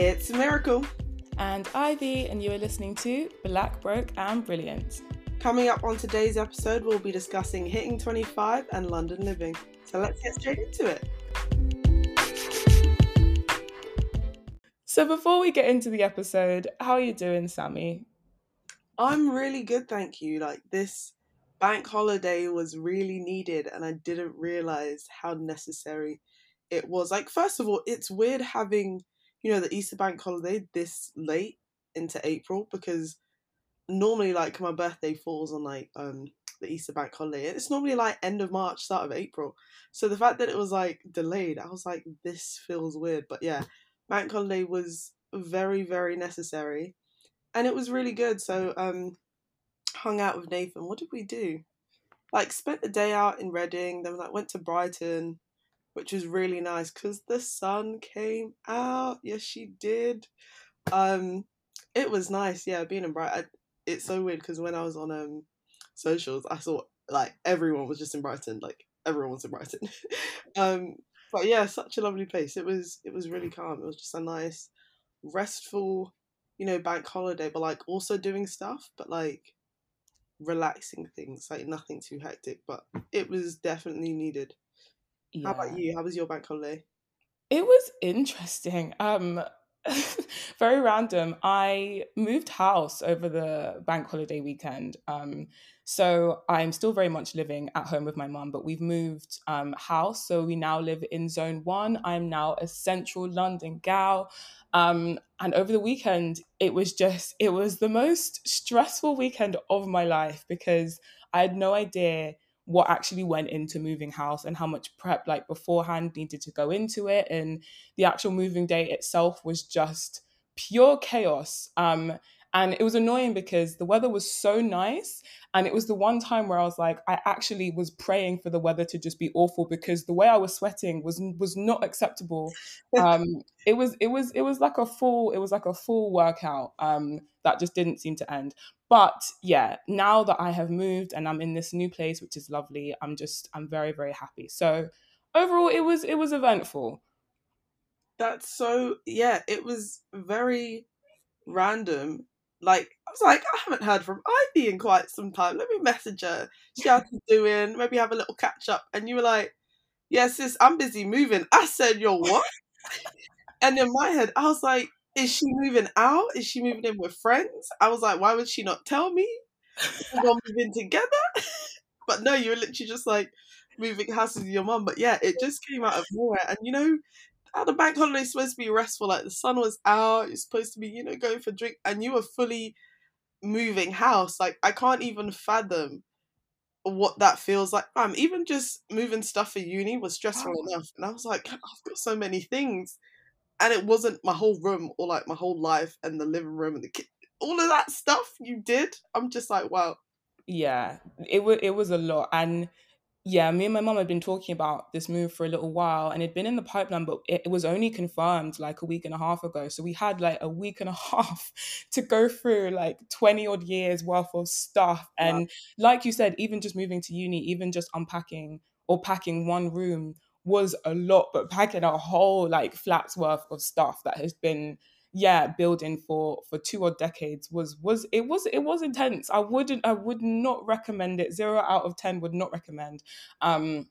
It's a miracle. And Ivy, and you are listening to Black, Broke, and Brilliant. Coming up on today's episode, we'll be discussing hitting 25 and London living. So let's get straight into it. So before we get into the episode, how are you doing, Sammy? I'm really good, thank you. Like this bank holiday was really needed and I didn't realize how necessary it was. Like first of all, it's weird having, you know, the Easter bank holiday this late into April because normally like my birthday falls on like um the Easter bank holiday. It's normally like end of March, start of April. So the fact that it was like delayed, I was like, this feels weird. But yeah, bank holiday was very, very necessary. And it was really good. So um hung out with Nathan. What did we do? Like spent the day out in Reading, then like went to Brighton, which was really nice because the sun came out. Yes, she did. Um, it was nice. Yeah, being in Brighton. It's so weird because when I was on um socials, I saw like everyone was just in Brighton. Like everyone was in Brighton. um, but yeah, such a lovely place. It was. It was really calm. It was just a nice, restful, you know, bank holiday. But like also doing stuff. But like relaxing things, like nothing too hectic, but it was definitely needed. Yeah. How about you? How was your bank holiday? It was interesting. Um very random. I moved house over the bank holiday weekend. Um, so I'm still very much living at home with my mum, but we've moved um, house. So we now live in zone one. I'm now a central London gal. Um, and over the weekend, it was just, it was the most stressful weekend of my life because I had no idea what actually went into moving house and how much prep like beforehand needed to go into it. And the actual moving day itself was just pure chaos. Um and it was annoying because the weather was so nice and it was the one time where i was like i actually was praying for the weather to just be awful because the way i was sweating was was not acceptable. Um it was it was it was like a full it was like a full workout um that just didn't seem to end. But yeah now that i have moved and i'm in this new place which is lovely i'm just i'm very very happy. So overall it was it was eventful. That's so yeah it was very random like I was like, I haven't heard from Ivy in quite some time. Let me message her. See how she's doing. Maybe have a little catch up. And you were like, Yeah, sis, I'm busy moving. I said, You're what? and in my head, I was like, Is she moving out? Is she moving in with friends? I was like, Why would she not tell me? We're in together. but no, you were literally just like moving houses with your mum. But yeah, it just came out of nowhere. And you know, how the bank holiday is supposed to be restful. Like the sun was out, you're supposed to be, you know, going for a drink, and you were fully moving house. Like I can't even fathom what that feels like. Um, even just moving stuff for uni was stressful oh. enough, and I was like, I've got so many things, and it wasn't my whole room or like my whole life and the living room and the kid. All of that stuff you did, I'm just like, wow. Yeah, it was it was a lot, and yeah, me and my mum had been talking about this move for a little while and it'd been in the pipeline, but it, it, was only confirmed like a week and a half ago. So we had like a week and a half to go through like 20 odd years worth of stuff. And like you said, even just moving to uni, even just unpacking or packing one room was a lot, but packing a whole like flat's worth of stuff that has been yeah building for for two or decades was was it was it was intense. I wouldn't i would not recommend it. Zero out of ten would not recommend um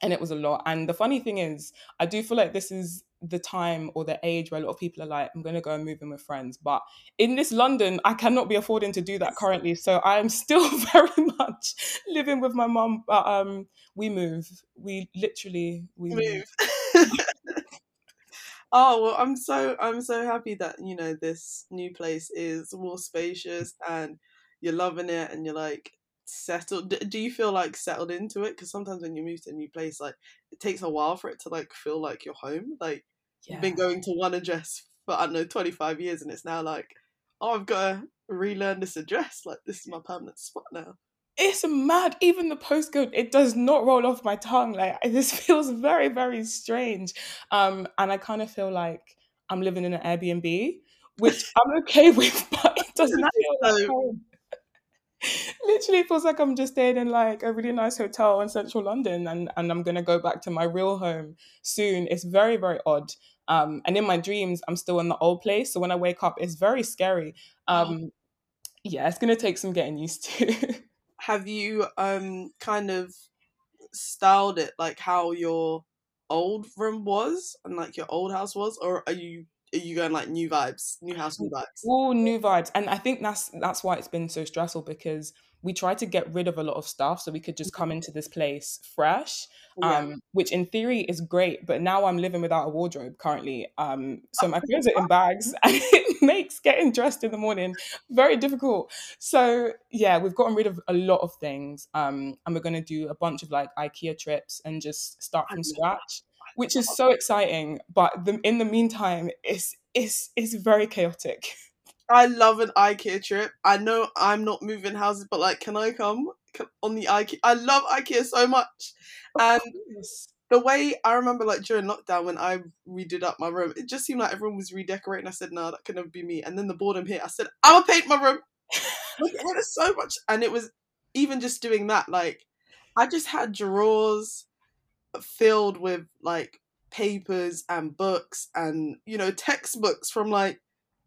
and it was a lot. And the funny thing is i do feel like this is the time or the age where a lot of people are like i'm going to go and move in with friends. But in this london i cannot be affording to do that currently. So i am still very much living with my mom but um we move. We literally we move, move. Oh well, I'm so I'm so happy that you know this new place is more spacious and you're loving it and you're like settled. Do you feel like settled into it? Because sometimes when you move to a new place, like it takes a while for it to like feel like your home. Like yeah. you've been going to one address for I don't know 25 years, and it's now like, oh, I've got to relearn this address. Like this is my permanent spot now it's mad. Even the postcode, it does not roll off my tongue. Like this feels very, very strange. Um, and I kind of feel like I'm living in an Airbnb, which I'm okay with, but it doesn't feel like home. literally feels like I'm just staying in like a really nice hotel in central London and, and I'm gonna go back to my real home soon. It's very, very odd. Um, and in my dreams, I'm still in the old place. So when I wake up, it's very scary. Um, yeah, it's gonna take some getting used to. Have you um kind of styled it like how your old room was and like your old house was, or are you are you going like new vibes, new house, new vibes? All new vibes, and I think that's that's why it's been so stressful because we tried to get rid of a lot of stuff so we could just come into this place fresh yeah. um, which in theory is great but now i'm living without a wardrobe currently um, so my clothes are in bags makes getting dressed in the morning very difficult. So yeah we've gotten rid of a lot of things um, and we're going to do a bunch of like ikea trips and just start from scratch which is so exciting but the, in the meantime it's it's it's very chaotic. I love an IKEA trip. I know I'm not moving houses, but like, can I come? On the IKEA? I love IKEA so much, and the way I remember, like during lockdown when I redid up my room, it just seemed like everyone was redecorating. I said, "No, that could never be me." And then the boredom hit. I said, "I'll paint my room." it is so much, and it was even just doing that. Like, I just had drawers filled with like papers and books and you know textbooks from like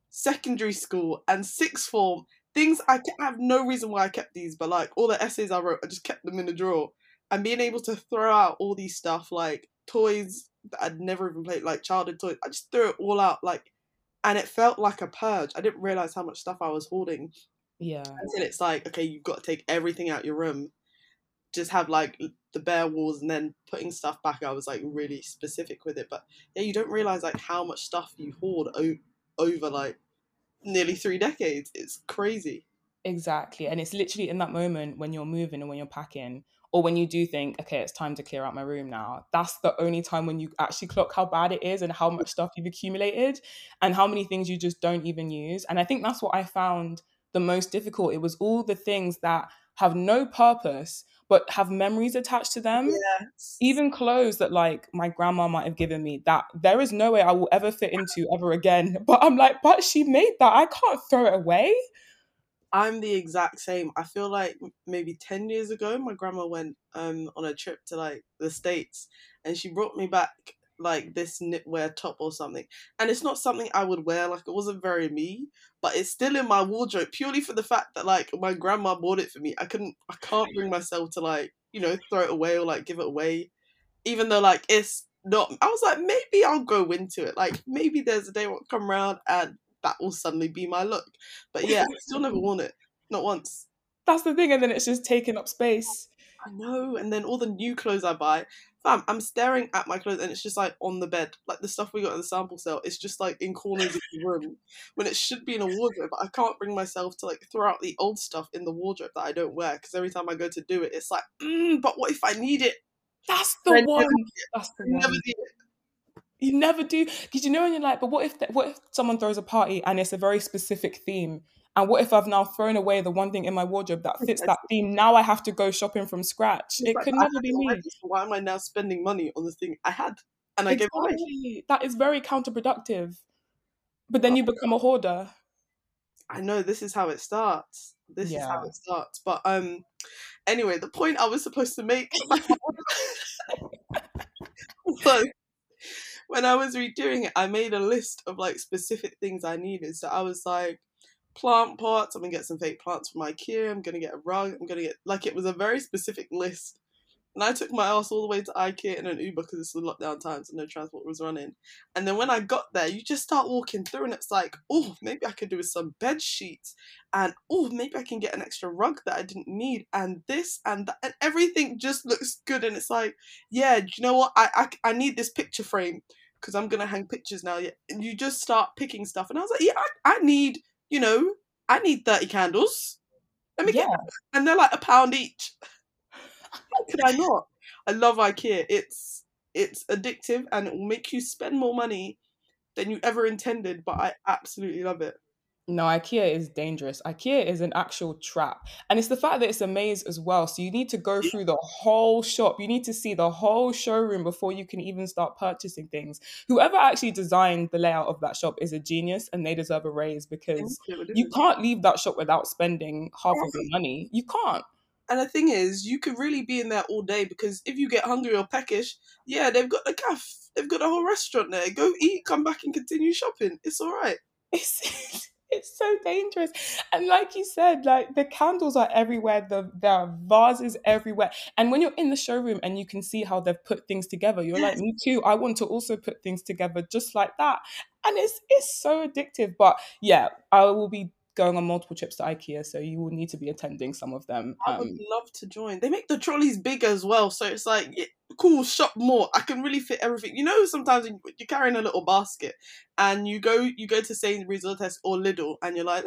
secondary school and sixth form things I, I have no reason why I kept these, but like all the essays I wrote, I just kept them in a drawer. And being able to throw out all these stuff like toys that I'd never even played, like childhood toys, I just threw it all out. Like, and it felt like a purge. I didn't realize how much stuff I was hoarding. Yeah. Until it's like, okay, you've got to take everything out your room. Just have like the bare walls and then putting stuff back. I was like really specific with it, but yeah, you don't realize like how much stuff you hoard o- over like nearly three decades. It's crazy. Exactly. And it's literally in that moment when you're moving and when you're packing, or when you do think, okay, it's time to clear out my room now, that's the only time when you actually clock how bad it is and how much stuff you've accumulated and how many things you just don't even use. And I think that's what I found the most difficult. It was all the things that have no purpose but have memories attached to them. Yes. Even clothes that like my grandma might have given me that there is no way I will ever fit into ever again. But I'm like, but she made that. I can't throw it away. I'm the exact same. I feel like maybe 10 years ago, my grandma went um, on a trip to like the States and she brought me back like this knitwear top or something. And it's not something I would wear, like it wasn't very me, but it's still in my wardrobe purely for the fact that like my grandma bought it for me. I couldn't I can't bring myself to like, you know, throw it away or like give it away. Even though like it's not I was like, maybe I'll go into it. Like maybe there's a day will come around and that will suddenly be my look. But yeah, I still never worn it. Not once. That's the thing, and then it's just taking up space. I know, and then all the new clothes I buy, fam, I'm staring at my clothes and it's just like on the bed. Like the stuff we got in the sample sale, it's just like in corners of the room when it should be in a wardrobe. But I can't bring myself to like throw out the old stuff in the wardrobe that I don't wear because every time I go to do it, it's like, mm, but what if I need it? That's the one. That's the one. Never need it. You never do because you know when you're like, but what if the, what if someone throws a party and it's a very specific theme and what if I've now thrown away the one thing in my wardrobe that fits that theme? Now I have to go shopping from scratch. It could never be me. Why am I now spending money on the thing I had and I exactly. gave away? That is very counterproductive. But then you become a hoarder. I know this is how it starts. This yeah. is how it starts. But um, anyway, the point I was supposed to make was when I was redoing it, I made a list of like specific things I needed. So I was like, plant pots. I'm gonna get some fake plants from IKEA. I'm gonna get a rug. I'm gonna get like it was a very specific list. And I took my ass all the way to IKEA in an Uber because it's the lockdown times and no transport was running. And then when I got there, you just start walking through and it's like, oh, maybe I could do with some bed sheets. And oh, maybe I can get an extra rug that I didn't need. And this and that. And everything just looks good. And it's like, yeah, do you know what? I, I, I need this picture frame because I'm going to hang pictures now. Yeah. And you just start picking stuff. And I was like, yeah, I, I need you know, I need 30 candles. Let me yeah. get and they're like a pound each. How could I not? I love IKEA. It's it's addictive and it will make you spend more money than you ever intended, but I absolutely love it. No, IKEA is dangerous. IKEA is an actual trap. And it's the fact that it's a maze as well. So you need to go through the whole shop. You need to see the whole showroom before you can even start purchasing things. Whoever actually designed the layout of that shop is a genius and they deserve a raise because you can't leave that shop without spending half of your money. You can't. And the thing is, you could really be in there all day because if you get hungry or peckish, yeah, they've got the cafe, they've got a whole restaurant there. Go eat, come back and continue shopping. It's all right. It's, it's so dangerous. And like you said, like the candles are everywhere, the there are vases everywhere. And when you're in the showroom and you can see how they've put things together, you're like, me too. I want to also put things together just like that. And it's it's so addictive. But yeah, I will be going on multiple trips to IKEA, so you will need to be attending some of them. I would um, love to join. They make the trolleys big as well, so it's like yeah, cool. Shop more. I can really fit everything. You know, sometimes you're carrying a little basket, and you go you go to Sainsbury's or Tesco or Lidl, and you're like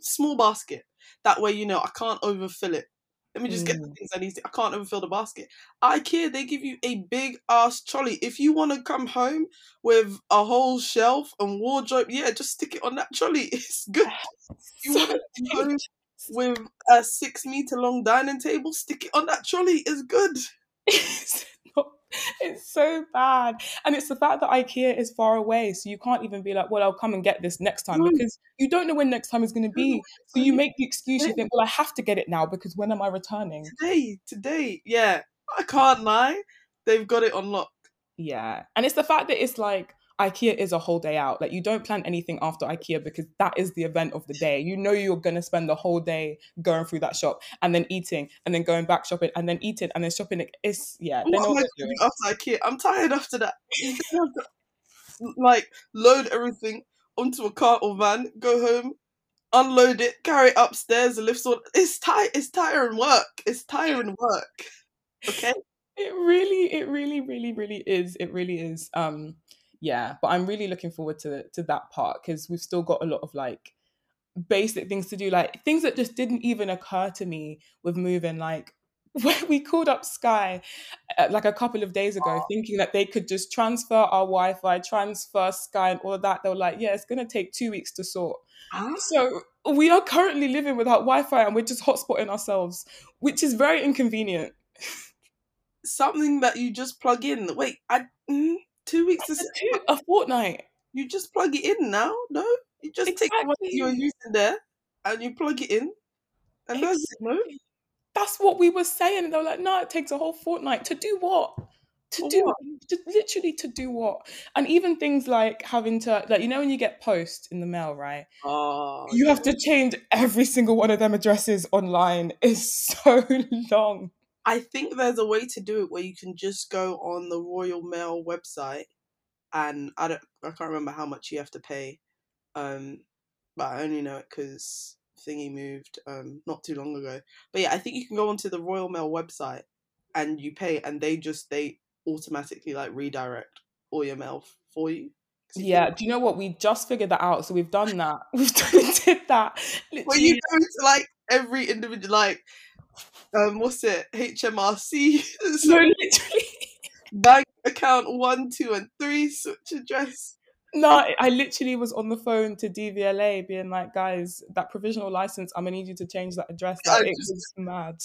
small basket. That way, you know, I can't overfill it. Let me just get the mm. things I need. To, I can't overfill the basket. IKEA, they give you a big ass trolley. If you want to come home with a whole shelf and wardrobe, yeah, just stick it on that trolley. It's good. you want to home with a six meter long dining table, stick it on that trolley. It's good. it's so bad. And it's the fact that IKEA is far away. So you can't even be like, well, I'll come and get this next time mm. because you don't know when next time is going to be. Mm-hmm. So you make the excuse, you think, well, I have to get it now because when am I returning? Today, today. Yeah. I can't lie. They've got it on lock. Yeah. And it's the fact that it's like, IKEA is a whole day out. Like you don't plan anything after IKEA because that is the event of the day. You know you're gonna spend the whole day going through that shop and then eating and then going back shopping and then eating and then shopping. It's yeah. What am I doing after IKEA? I'm tired after that. like load everything onto a car or van, go home, unload it, carry it upstairs, the lift's on. It's tight. It's tiring work. It's tiring work. Okay. It really, it really, really, really is. It really is. Um, yeah but i'm really looking forward to to that part because we've still got a lot of like basic things to do like things that just didn't even occur to me with moving like when we called up sky uh, like a couple of days ago thinking that they could just transfer our wi-fi transfer sky and all of that they were like yeah it's going to take two weeks to sort. Huh? so we are currently living without wi-fi and we're just hotspotting ourselves which is very inconvenient. Something that you just plug in wait i mm, Two weeks is two, a fortnight. You just plug it in now. No, you just exactly. take what you're using there and you plug it in, and that's it. No, that's what we were saying. And they were like, "No, it takes a whole fortnight to do what." To do what? To, literally to do what? And even things like having to like you know when you get post in the mail, right? Oh, you yeah. have to change every single one of them addresses online. It's so long. I think there's a way to do it where you can just go on the Royal Mail website, and I don't, I can't remember how much you have to pay, um, but I only know it because thingy moved um not too long ago. But yeah, I think you can go onto the Royal Mail website and you pay, and they just they automatically like redirect all your mail for you. Yeah, do you know what? We just figured that out, so we've done that. We've done, did that. Literally. Well, you go to like every individual, like um, what's it? HMRC. so no, literally. Bank account one, two, and three. Switch address. No, I literally was on the phone to DVLA, being like, "Guys, that provisional license, I'm gonna need you to change that address." Like, it just... was mad.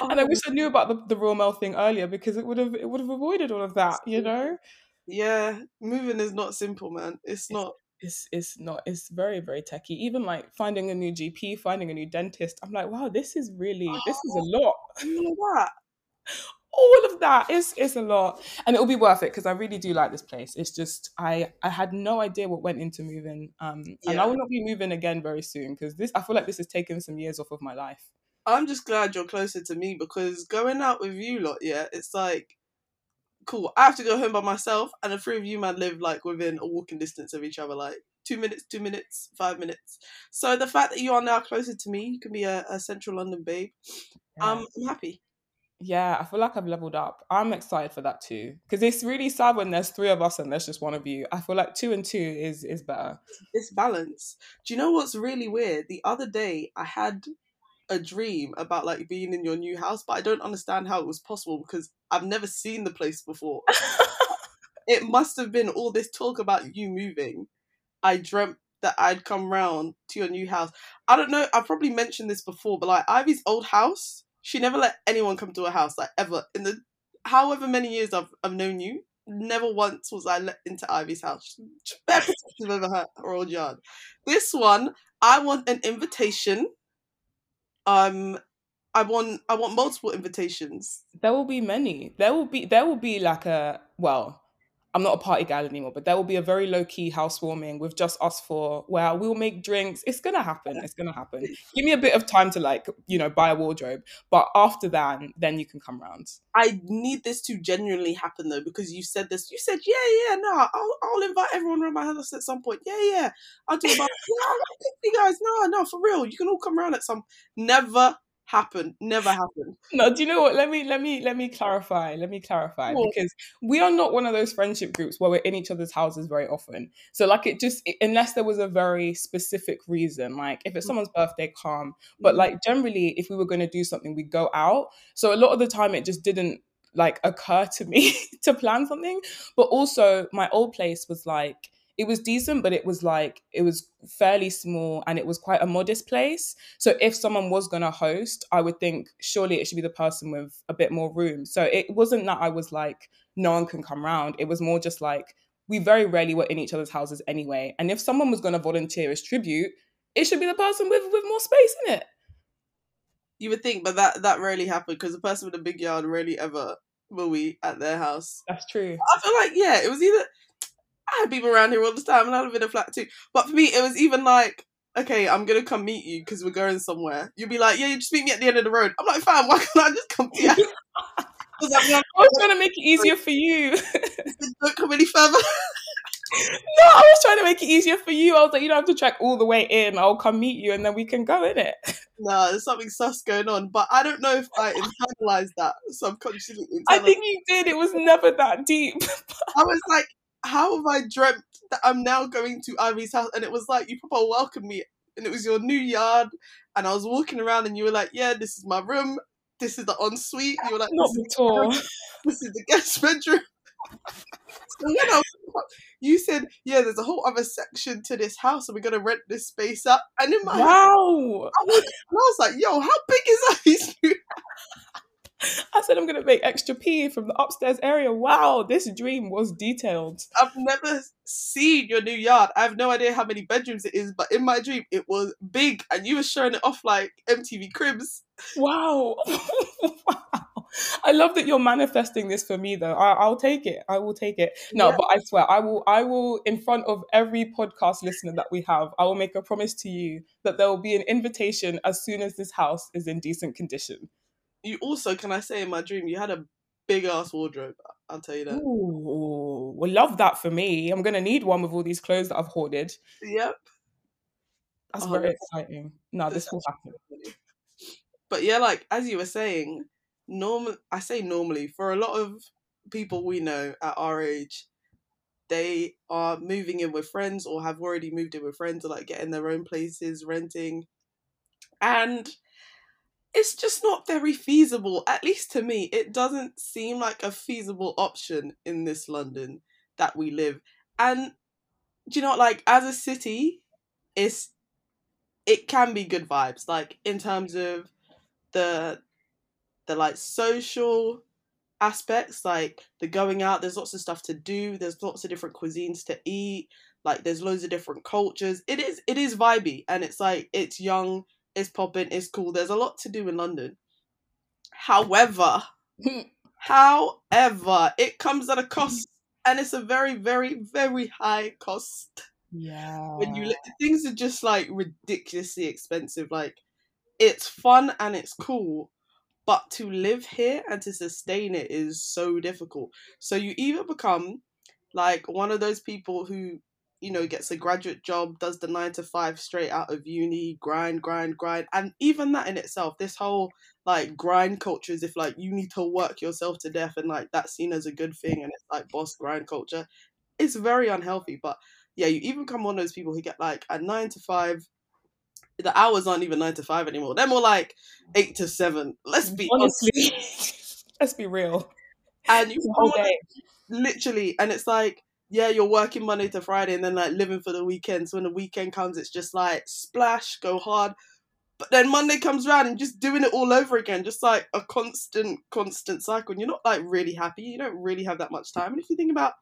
Oh, and I wish I knew about the, the Royal Mail thing earlier because it would have it would have avoided all of that, you know. Yeah, moving is not simple, man. It's not it's it's not it's very very techy even like finding a new gp finding a new dentist i'm like wow this is really this is a lot. That? All of that is is a lot. And it'll be worth it because i really do like this place. It's just i i had no idea what went into moving um yeah. and i will not be moving again very soon because this i feel like this has taken some years off of my life. I'm just glad you're closer to me because going out with you lot yeah it's like cool. I have to go home by myself, and the three of you man live like within a walking distance of each other, like two minutes, two minutes, five minutes. So the fact that you are now closer to me, you can be a, a central London babe. Yeah. Um, I'm happy. Yeah, I feel like I've leveled up. I'm excited for that too, because it's really sad when there's three of us and there's just one of you. I feel like two and two is is better. It's balance. Do you know what's really weird? The other day I had a dream about like being in your new house, but I don't understand how it was possible because I've never seen the place before. it must have been all this talk about you moving. I dreamt that I'd come round to your new house. I don't know. I've probably mentioned this before, but like Ivy's old house, she never let anyone come to her house, like ever in the however many years I've I've known you. Never once was I let into Ivy's house. She's very protective over her, her old yard. This one, I want an invitation. Um, I want I want multiple invitations. There will be many. There will be there will be like a well, I'm not a party gal anymore, but there will be a very low key housewarming with just us four where we'll make drinks. It's gonna happen. It's gonna happen. Give me a bit of time to like, you know, buy a wardrobe. But after that, then you can come round. I need this to genuinely happen though, because you said this. You said, yeah, yeah, no, I'll, I'll invite everyone around my house at some point. Yeah, yeah, I'll do about, yeah, I'll you guys. No, no, for real. You can all come around at some. Never happened never happened no do you know what let me let me let me clarify let me clarify cool. because we are not one of those friendship groups where we're in each other's houses very often so like it just unless there was a very specific reason like if it's mm. someone's birthday calm but mm. like generally if we were going to do something we go out so a lot of the time it just didn't like occur to me to plan something but also my old place was like it was decent, but it was like it was fairly small and it was quite a modest place. So if someone was gonna host, I would think surely it should be the person with a bit more room. So it wasn't that I was like, no one can come round. It was more just like we very rarely were in each other's houses anyway. And if someone was gonna volunteer as tribute, it should be the person with with more space in it. You would think, but that that rarely happened because the person with a big yard rarely ever will we at their house. That's true. I feel like yeah, it was either I had people around here all the time, and I live in a flat too. But for me, it was even like, okay, I'm gonna come meet you because we're going somewhere. You'd be like, yeah, you just meet me at the end of the road. I'm like, fam, why can't I just come to you? I was trying to make it easier for you. Don't come any further. no, I was trying to make it easier for you. I was like, you don't have to track all the way in. I'll come meet you and then we can go in it. No, there's something sus going on, but I don't know if I internalized that subconsciously. Internalized. I think you did. It was never that deep. I was like, how have I dreamt that I'm now going to Ivy's house? And it was like you proper welcomed me, and it was your new yard, and I was walking around, and you were like, "Yeah, this is my room. This is the ensuite." You were like, "Not this at all. This is the guest bedroom." so when I was, you said, "Yeah, there's a whole other section to this house, and we're gonna rent this space up." And in my wow, head, I was, I was like, "Yo, how big is Ivy's I said I'm gonna make extra pee from the upstairs area. Wow, this dream was detailed. I've never seen your new yard. I have no idea how many bedrooms it is, but in my dream it was big and you were showing it off like MTV Cribs. Wow. wow. I love that you're manifesting this for me though. I, will take it. I will take it. No, yeah. but I swear I will I will in front of every podcast listener that we have, I will make a promise to you that there will be an invitation as soon as this house is in decent condition you also, can I say, in my dream, you had a big ass wardrobe. I'll tell you that. Ooh, well, love that for me. I'm gonna need one with all these clothes that I've hoarded. Yep. That's oh, very exciting. No, this will happen. But yeah, like as you were saying, normal. I say normally for a lot of people we know at our age, they are moving in with friends or have already moved in with friends or like getting their own places, renting, and it's just not very feasible. At least to me, it doesn't seem like a feasible option in this London that we live. And do you know like as a city, it's it can be good vibes. Like in terms of the the like social aspects, like the going out, there's lots of stuff to do, there's lots of different cuisines to eat, like there's loads of different cultures. It is it is vibey and it's like it's young it's popping, it's cool. There's a lot to do in London. However, however, it comes at a cost, and it's a very, very, very high cost. Yeah. When you things are just like ridiculously expensive. Like it's fun and it's cool, but to live here and to sustain it is so difficult. So you either become like one of those people who you know, gets a graduate job, does the nine to five straight out of uni, grind, grind, grind. And even that in itself, this whole like grind culture is if like you need to work yourself to death and like that's seen as a good thing and it's like boss grind culture. It's very unhealthy. But yeah, you even come on those people who get like a nine to five. The hours aren't even nine to five anymore. They're more like eight to seven. Let's be honestly. let's be real. And you literally, and it's like yeah, you're working Monday to Friday and then like living for the weekend. So when the weekend comes, it's just like splash, go hard. But then Monday comes around and just doing it all over again, just like a constant, constant cycle. And you're not like really happy. You don't really have that much time. And if you think about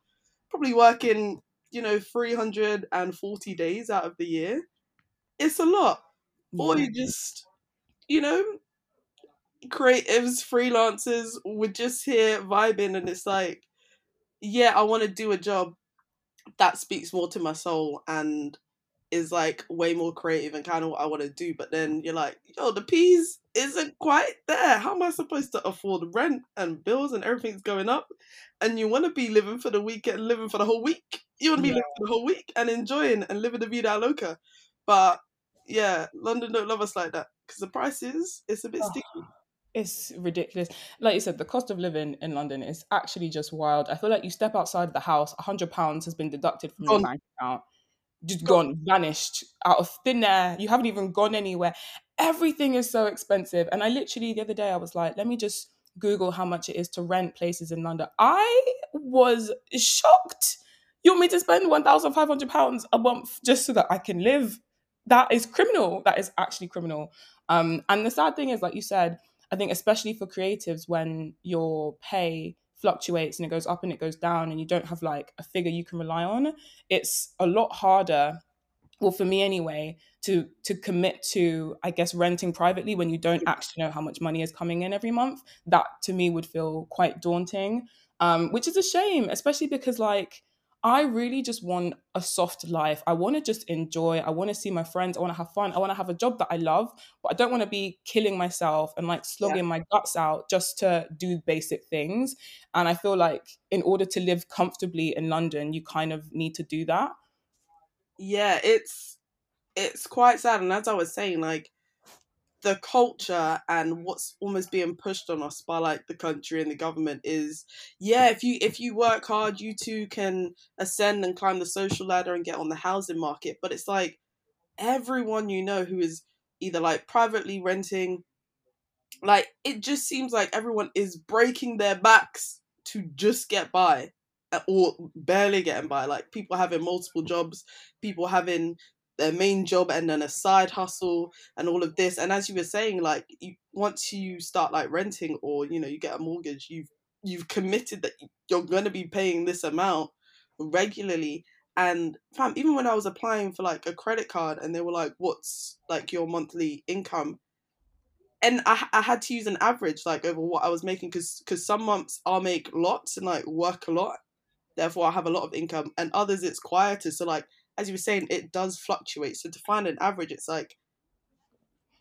probably working, you know, 340 days out of the year, it's a lot. Yeah. Or you just, you know, creatives, freelancers would just here vibing and it's like, yeah, I want to do a job that speaks more to my soul and is like way more creative and kind of what I want to do. But then you're like, yo, the peas isn't quite there. How am I supposed to afford rent and bills and everything's going up? And you want to be living for the weekend, living for the whole week. You want to be yeah. living for the whole week and enjoying and living the vida loca. But yeah, London don't love us like that because the prices it's a bit oh. sticky it's ridiculous. Like you said, the cost of living in London is actually just wild. I feel like you step outside of the house, a hundred pounds has been deducted from your bank account, just gone, vanished out of thin air. You haven't even gone anywhere. Everything is so expensive. And I literally the other day I was like, let me just Google how much it is to rent places in London. I was shocked. You want me to spend one thousand five hundred pounds a month just so that I can live? That is criminal. That is actually criminal. Um, and the sad thing is, like you said, I think especially for creatives when your pay fluctuates and it goes up and it goes down and you don't have like a figure you can rely on, it's a lot harder well for me anyway to to commit to i guess renting privately when you don't actually know how much money is coming in every month. That to me would feel quite daunting um, which is a shame especially because like I really just want a soft life. I want to just enjoy. I want to see my friends. I want to have fun. I want to have a job that I love, but I don't want to be killing myself and like slogging yeah. my guts out just to do basic things. And I feel like in order to live comfortably in London, you kind of need to do that. Yeah, it's it's quite sad. And as I was saying, like the culture and what's almost being pushed on us by like the country and the government is yeah if you if you work hard you too can ascend and climb the social ladder and get on the housing market. But it's like everyone you know who is either like privately renting like it just seems like everyone is breaking their backs to just get by or barely getting by. Like people having multiple jobs people having their main job and then a side hustle and all of this. And as you were saying like you, once you start like renting or you know you get a mortgage you've you've committed that you're going to be paying this amount regularly. And fam even when i was applying for like a credit card and they were like what's like your monthly income? And I, I had to use an average like over what i was making because because some months i'll make lots and like work a lot. Therefore i have a lot of income. And others it's quieter. So like as you were saying, it does fluctuate. So to find an average, it's like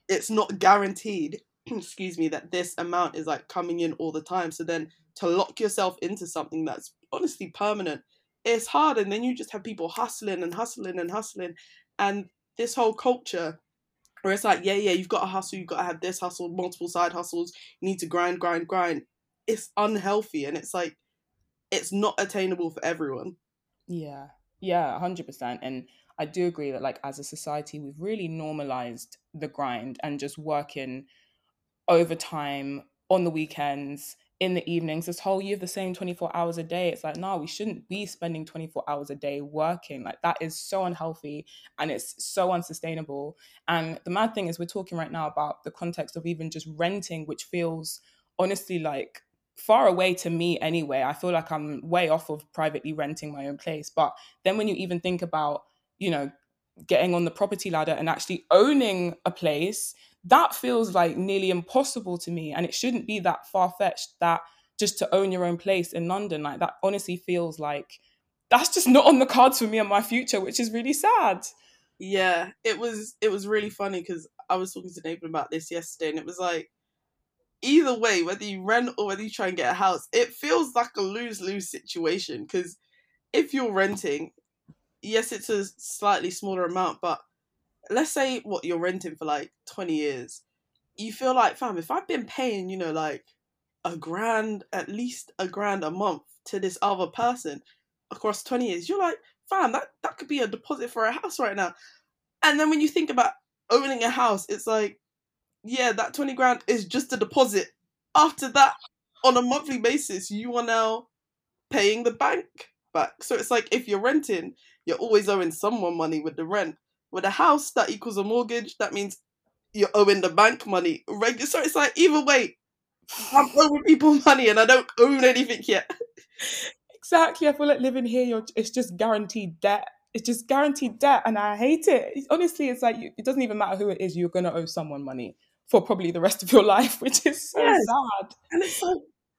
it's not guaranteed. excuse me, that this amount is like coming in all the time. So then to lock yourself into something that's honestly permanent, it's hard. And then you just have people hustling and hustling and hustling, and this whole culture where it's like, yeah, yeah, you've got to hustle, you've got to have this hustle, multiple side hustles, you need to grind, grind, grind. It's unhealthy and it's like it's not attainable for everyone. Yeah. Yeah, 100%. And I do agree that, like, as a society, we've really normalized the grind and just working overtime on the weekends, in the evenings. This whole you have the same 24 hours a day. It's like, no, we shouldn't be spending 24 hours a day working. Like, that is so unhealthy and it's so unsustainable. And the mad thing is, we're talking right now about the context of even just renting, which feels honestly like far away to me anyway. I feel like I'm way off of privately renting my own place. But then when you even think about, you know, getting on the property ladder and actually owning a place, that feels like nearly impossible to me. And it shouldn't be that far fetched that just to own your own place in London, like that honestly feels like that's just not on the cards for me and my future, which is really sad. Yeah, it was it was really funny because I was talking to Nathan about this yesterday and it was like either way, whether you rent or whether you try and get a house, it feels like a lose lose situation. Because if you're renting, yes, it's a slightly smaller amount, but let's say what you're renting for like 20 years, you feel like, fam, if I've been paying, you know, like a grand, at least a grand a month to this other person across 20 years, you're like, fam, that, that could be a deposit for a house right now. And then when you think about owning a house, it's like, yeah, that 20 grand is just a deposit. After that, on a monthly basis, you are now paying the bank back. So it's like if you're renting, you're always owing someone money with the rent. With a house, that equals a mortgage. That means you're owing the bank money. So it's like either way, I'm owing people money and I don't own anything yet. Exactly. I feel like living here, you're, it's just guaranteed debt. It's just guaranteed debt, and I hate it. Honestly, it's like you, it doesn't even matter who it is. You're gonna owe someone money for probably the rest of your life, which is so yes. sad. And it's like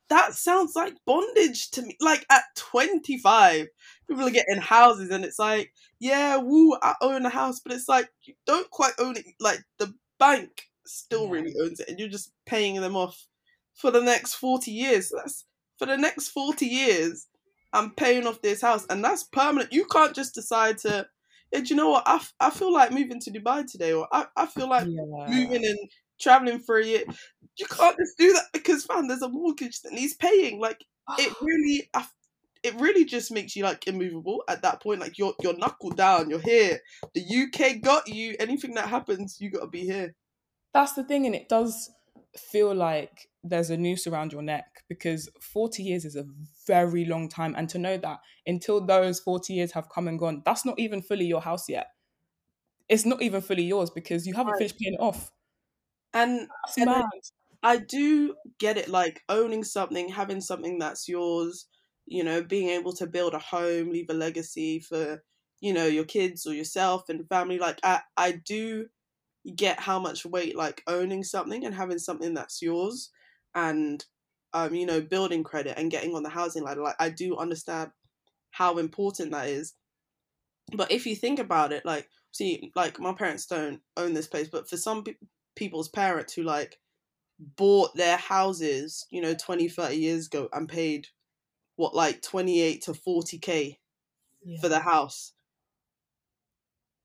that sounds like bondage to me. Like at 25, people are getting houses, and it's like, yeah, woo, I own a house, but it's like you don't quite own it. Like the bank still yeah. really owns it, and you're just paying them off for the next 40 years. That's for the next 40 years. I'm paying off this house, and that's permanent. You can't just decide to. Yeah, do you know what? I, f- I feel like moving to Dubai today, or I, I feel like yeah. moving and traveling for a year. You can't just do that because, fam, there's a mortgage that needs paying. Like it really, it really just makes you like immovable at that point. Like you're you're knuckled down. You're here. The UK got you. Anything that happens, you got to be here. That's the thing, and it does feel like there's a noose around your neck because 40 years is a very long time. And to know that until those 40 years have come and gone, that's not even fully your house yet. It's not even fully yours because you haven't right. finished paying it off. And, and I do get it like owning something, having something that's yours, you know, being able to build a home, leave a legacy for, you know, your kids or yourself and family. Like I, I do get how much weight like owning something and having something that's yours and um, you know, building credit and getting on the housing ladder. Like I do understand how important that is. But if you think about it, like, see, like my parents don't own this place, but for some people's parents who like bought their houses, you know, 20, 30 years ago and paid what, like 28 to 40k yeah. for the house.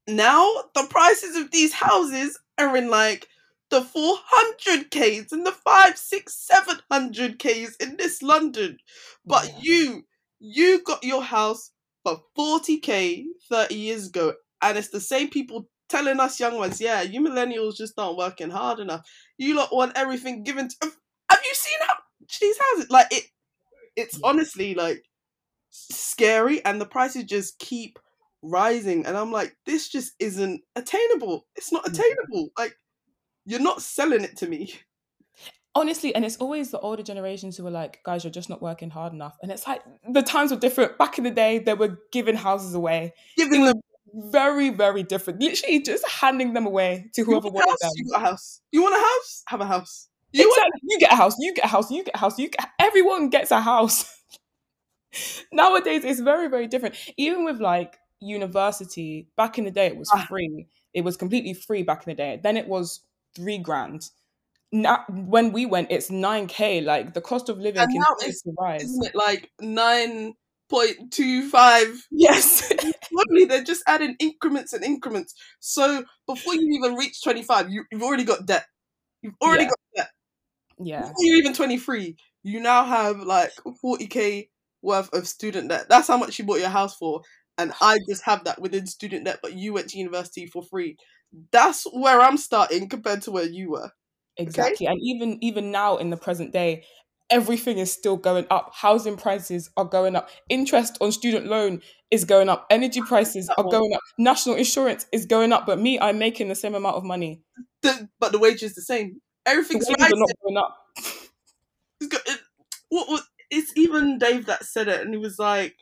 Now the prices of these houses are in like the 400ks and the 5 6 700ks in this london but yeah. you you got your house for 40k 30 years ago and it's the same people telling us young ones yeah you millennials just aren't working hard enough you lot want everything given to have you seen how these houses like it it's honestly like scary and the prices just keep rising and i'm like this just isn't attainable it's not attainable like you're not selling it to me. Honestly, and it's always the older generations who are like, guys, you're just not working hard enough. And it's like the times were different. Back in the day, they were giving houses away. Giving them very, very different. Literally just handing them away to whoever you wanted them. You got a house. You want a house? Have a house. You exactly. Want- you get a house. You get a house. You get a house. You get everyone gets a house. Nowadays, it's very, very different. Even with like university, back in the day, it was ah. free. It was completely free back in the day. Then it was three grand. Now, when we went, it's nine k. Like the cost of living and to rise. Isn't it like nine point two five? Yes. Lovely. They're just adding increments and increments. So before you even reach twenty five, you, have already got debt. You've already yeah. got debt. Yeah. Before you're even twenty three, you now have like forty k worth of student debt. That's how much you bought your house for. And I just have that within student debt, but you went to university for free that's where I'm starting compared to where you were. Exactly. Okay? And even even now in the present day, everything is still going up. Housing prices are going up. Interest on student loan is going up. Energy prices are going up. National insurance is going up. But me, I'm making the same amount of money. The, but the wage is the same. Everything's the rising. not going up. It's, it, what, what, it's even Dave that said it, and he was like,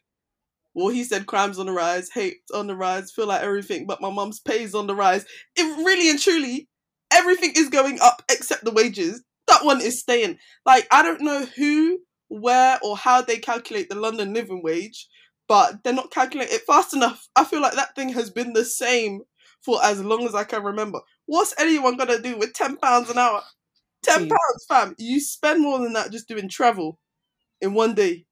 well, he said crime's on the rise, hate's on the rise, feel like everything but my mum's pay's on the rise. It really and truly, everything is going up except the wages. That one is staying. Like, I don't know who, where, or how they calculate the London living wage, but they're not calculating it fast enough. I feel like that thing has been the same for as long as I can remember. What's anyone gonna do with £10 an hour? £10, fam. You spend more than that just doing travel in one day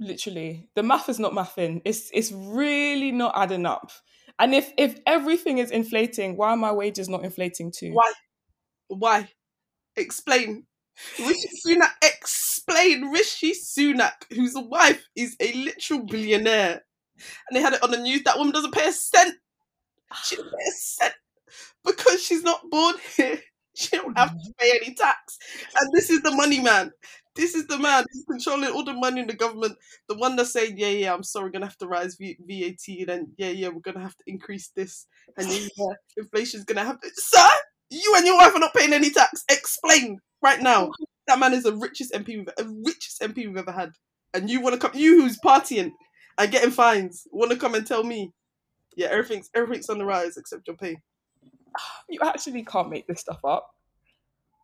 literally the math is not mathing it's it's really not adding up and if if everything is inflating why are my wages not inflating too why why explain rishi sunak explained rishi sunak whose wife is a literal billionaire and they had it on the news that woman doesn't pay a cent she doesn't pay a cent because she's not born here She don't have to mm-hmm. pay any tax. And this is the money man. This is the man who's controlling all the money in the government. The one that's saying, yeah, yeah, I'm sorry, we're going to have to rise v- VAT. And then, yeah, yeah, we're going to have to increase this. And yeah, yeah inflation's going to happen. Sir, you and your wife are not paying any tax. Explain right now. That man is the richest MP, we've, the richest MP we've ever had. And you want to come, you who's partying and getting fines, want to come and tell me, yeah, everything's everything's on the rise except your pay. You actually can't make this stuff up.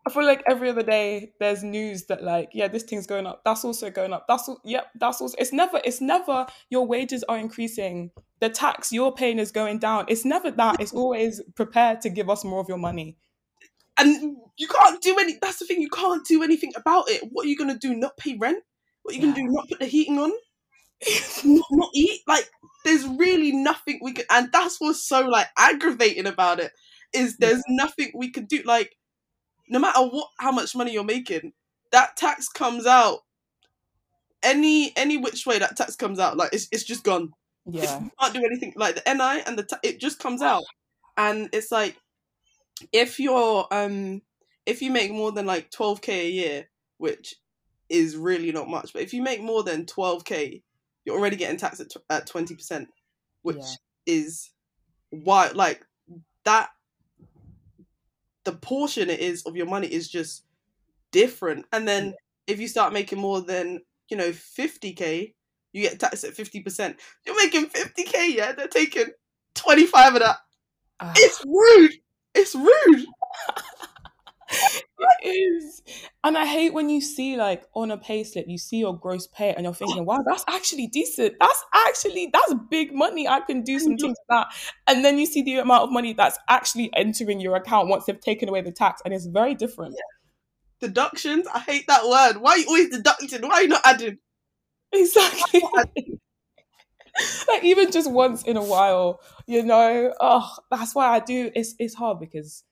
I feel like every other day there's news that like, yeah, this thing's going up. That's also going up. That's all. Yep, that's also. It's never. It's never. Your wages are increasing. The tax you're paying is going down. It's never that. It's always prepared to give us more of your money. And you can't do any. That's the thing. You can't do anything about it. What are you gonna do? Not pay rent? What are you gonna do? Not put the heating on? not, not eat? Like, there's really nothing we can. And that's what's so like aggravating about it. Is there's yeah. nothing we can do. Like no matter what how much money you're making, that tax comes out. Any any which way that tax comes out, like it's it's just gone. Yeah, you can't do anything. Like the NI and the ta- it just comes out, and it's like if you're um if you make more than like twelve k a year, which is really not much, but if you make more than twelve k, you're already getting taxed at at twenty percent, which yeah. is why like that the portion it is of your money is just different. And then if you start making more than, you know, 50k, you get taxed at 50%. You're making 50k, yeah? They're taking 25 of that. Uh, it's rude. It's rude. it is. And I hate when you see like on a pay slip, you see your gross pay and you're thinking, wow, that's actually decent. That's actually that's big money. I can do some things with that. And then you see the amount of money that's actually entering your account once they've taken away the tax, and it's very different. Yeah. Deductions, I hate that word. Why are you always deducting? Why are you not adding? Exactly. like even just once in a while, you know. Oh, that's why I do. It's it's hard because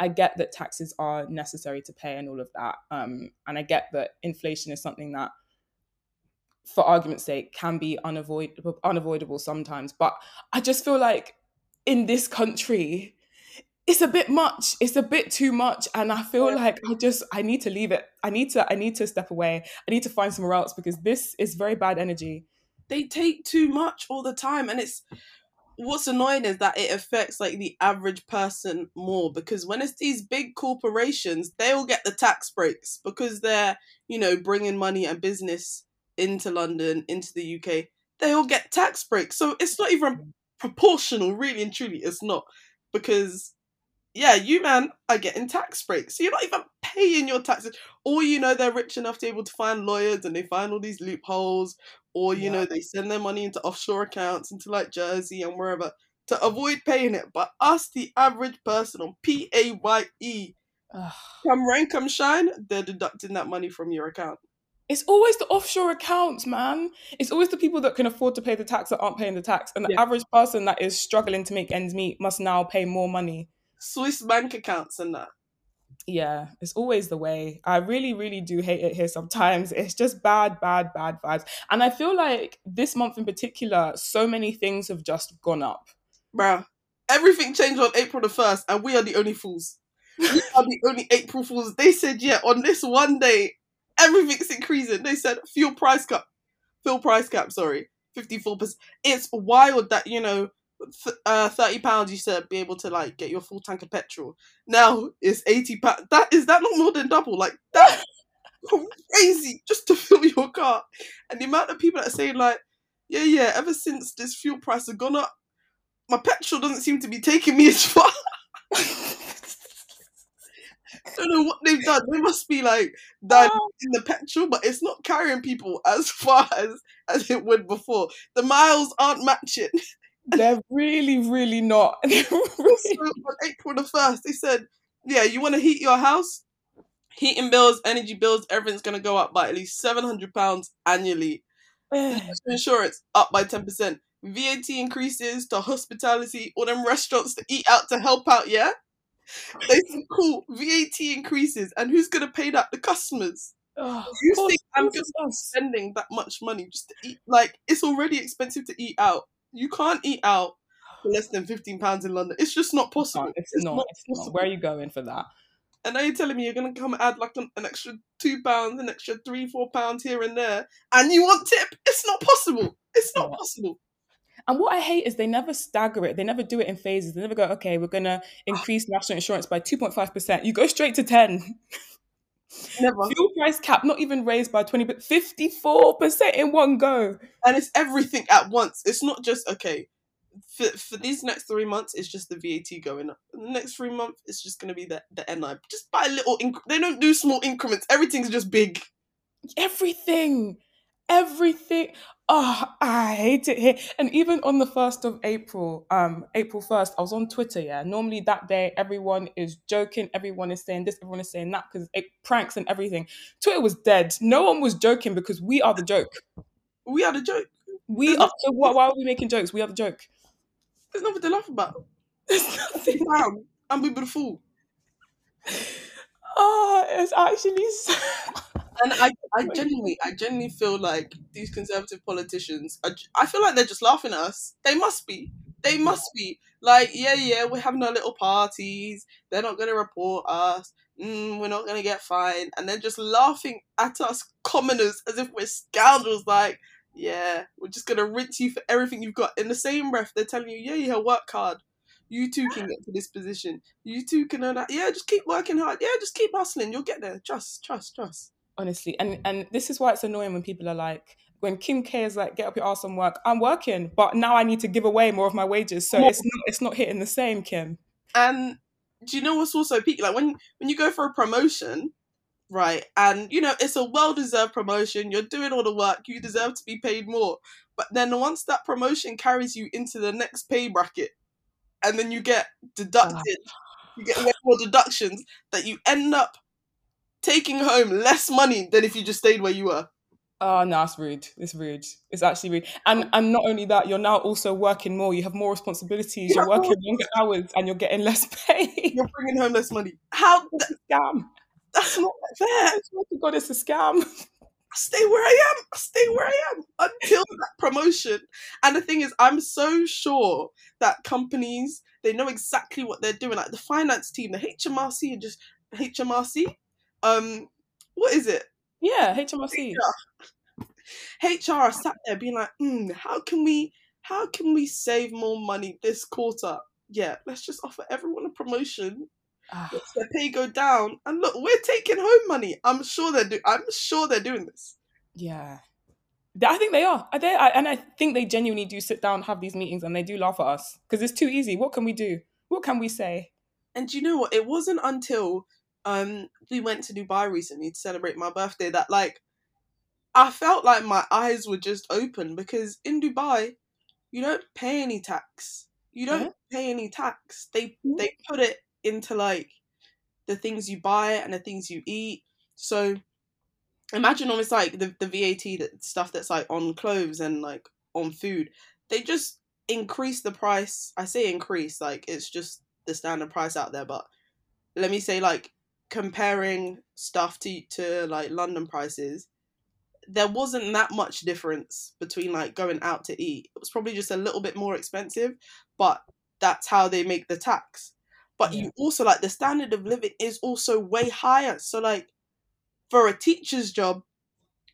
I get that taxes are necessary to pay and all of that. Um, and I get that inflation is something that, for argument's sake, can be unavoidable, unavoidable sometimes. But I just feel like in this country, it's a bit much. It's a bit too much. And I feel like I just I need to leave it. I need to I need to step away. I need to find somewhere else because this is very bad energy. They take too much all the time and it's what's annoying is that it affects like the average person more because when it's these big corporations they all get the tax breaks because they're you know bringing money and business into london into the uk they all get tax breaks so it's not even proportional really and truly it's not because yeah, you man are getting tax breaks. So you're not even paying your taxes. Or you know they're rich enough to be able to find lawyers and they find all these loopholes. Or you yeah. know they send their money into offshore accounts into like Jersey and wherever to avoid paying it. But us, the average person on P A Y E, come rain, come shine, they're deducting that money from your account. It's always the offshore accounts, man. It's always the people that can afford to pay the tax that aren't paying the tax. And the yeah. average person that is struggling to make ends meet must now pay more money Swiss bank accounts and that. Yeah, it's always the way. I really, really do hate it here sometimes. It's just bad, bad, bad vibes. And I feel like this month in particular, so many things have just gone up. Bruh, everything changed on April the 1st, and we are the only fools. we are the only April fools. They said, yeah, on this one day, everything's increasing. They said fuel price cap, fuel price cap, sorry, 54%. It's wild that, you know, uh, thirty pounds, you said be able to like get your full tank of petrol. Now it's eighty pounds. That is that not more than double? Like that crazy just to fill your car. And the amount of people that are saying like, yeah, yeah. Ever since this fuel price has gone up, my petrol doesn't seem to be taking me as far. I don't know what they've done. They must be like died oh. in the petrol, but it's not carrying people as far as as it would before. The miles aren't matching. They're really, really not. really... on April the 1st, they said, yeah, you want to heat your house? Heating bills, energy bills, everything's going to go up by at least £700 annually. insurance up by 10%. VAT increases to hospitality, all them restaurants to eat out to help out, yeah? They said, cool, VAT increases, and who's going to pay that? The customers. Oh, you think I'm just spending that much money just to eat? Like, it's already expensive to eat out you can't eat out for less than fifteen pounds in London. It's just not possible. It's, it's, not. not it's not. Where are you going for that? and now you're telling me you're gonna come add like an, an extra two pounds, an extra three, four pounds here and there, and you want tip? It's not possible. It's not possible. And what I hate is they never stagger it. They never do it in phases. They never go, okay, we're gonna ah. increase national insurance by two point five percent. You go straight to ten. Never. Fuel price cap not even raised by twenty, but fifty four percent in one go. And it's everything at once. It's not just okay. For, for these next three months, it's just the VAT going up. And the next three months, it's just going to be the, the NI. Just by a little, inc- they don't do small increments. Everything's just big. Everything, everything. Oh, I hate it here. And even on the first of April, um, April first, I was on Twitter. Yeah, normally that day everyone is joking, everyone is saying this, everyone is saying that because it pranks and everything. Twitter was dead. No one was joking because we are the joke. We are the joke. We are. So why, why are we making jokes? We are the joke. There's nothing to laugh about. There's nothing. down and be the fool. Oh, it's actually. So... And I, I genuinely, I genuinely feel like these conservative politicians, are, I feel like they're just laughing at us. They must be. They must be. Like, yeah, yeah, we're having our little parties. They're not going to report us. Mm, we're not going to get fined. And they're just laughing at us commoners as if we're scoundrels. Like, yeah, we're just going to rinse you for everything you've got. In the same breath, they're telling you, yeah, yeah, work hard. You too can get to this position. You too can earn that. Yeah, just keep working hard. Yeah, just keep hustling. You'll get there. Trust, trust, trust. Honestly and and this is why it's annoying when people are like when kim k is like get up your ass and work i'm working but now i need to give away more of my wages so it's not it's not hitting the same kim And do you know what's also peak? Like when when you go for a promotion, right? And you know it's a well deserved promotion. You're doing all the work. You deserve to be paid more. But then once that promotion carries you into the next pay bracket, and then you get ah. deducted, you get way more deductions that you end up taking home less money than if you just stayed where you were. Ah, oh no it's rude it's rude it's actually rude and and not only that you're now also working more you have more responsibilities you're working longer hours and you're getting less pay You're bringing home less money. How? a scam That's not fair. I swear to god it's a scam stay where I am. Stay where I am until that promotion. And the thing is, I'm so sure that companies they know exactly what they're doing. Like the finance team, the HMRC, and just HMRC. Um, what is it? yeah hmrc HR are sat there being like, mm, how can we, how can we save more money this quarter? Yeah, let's just offer everyone a promotion. Ah, Let's their pay go down, and look, we're taking home money. I'm sure they're do. I'm sure they're doing this. Yeah. I think they are. I, they, I, and I think they genuinely do sit down, have these meetings, and they do laugh at us because it's too easy. What can we do? What can we say? And do you know what? It wasn't until um we went to Dubai recently to celebrate my birthday that like I felt like my eyes were just open because in Dubai you don't pay any tax. You don't Yeah. pay any tax. They Mhm. they put it into like the things you buy and the things you eat. So imagine almost like the, the VAT that stuff that's like on clothes and like on food. They just increase the price. I say increase, like it's just the standard price out there, but let me say like comparing stuff to to like London prices, there wasn't that much difference between like going out to eat. It was probably just a little bit more expensive, but that's how they make the tax. But Yeah. you also like the standard of living is also way higher. So like for a teacher's job,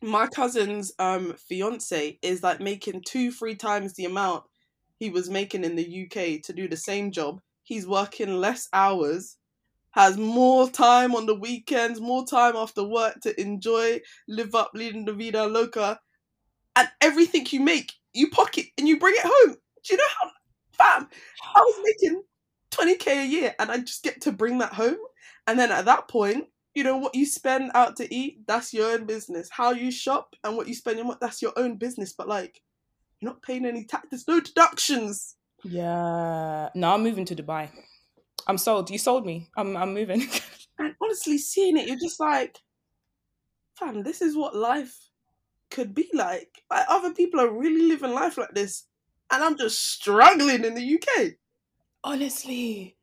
my cousin's um fiance is like making two, three times the amount he was making in the UK to do the same job. He's working less hours, has more time on the weekends, more time after work to enjoy, live up, leading the vida loca, and everything you make, you pocket and you bring it home. Do you know how, fam? I was making 20k a year and I just get to bring that home. And then at that point, you know what you spend out to eat, that's your own business. How you shop and what you spend on what that's your own business. But like, you're not paying any tax. There's no deductions. Yeah. No, I'm moving to Dubai. I'm sold. You sold me. I'm I'm moving. And honestly, seeing it, you're just like, fam, this is what life could be like. Like other people are really living life like this, and I'm just struggling in the UK. Honestly.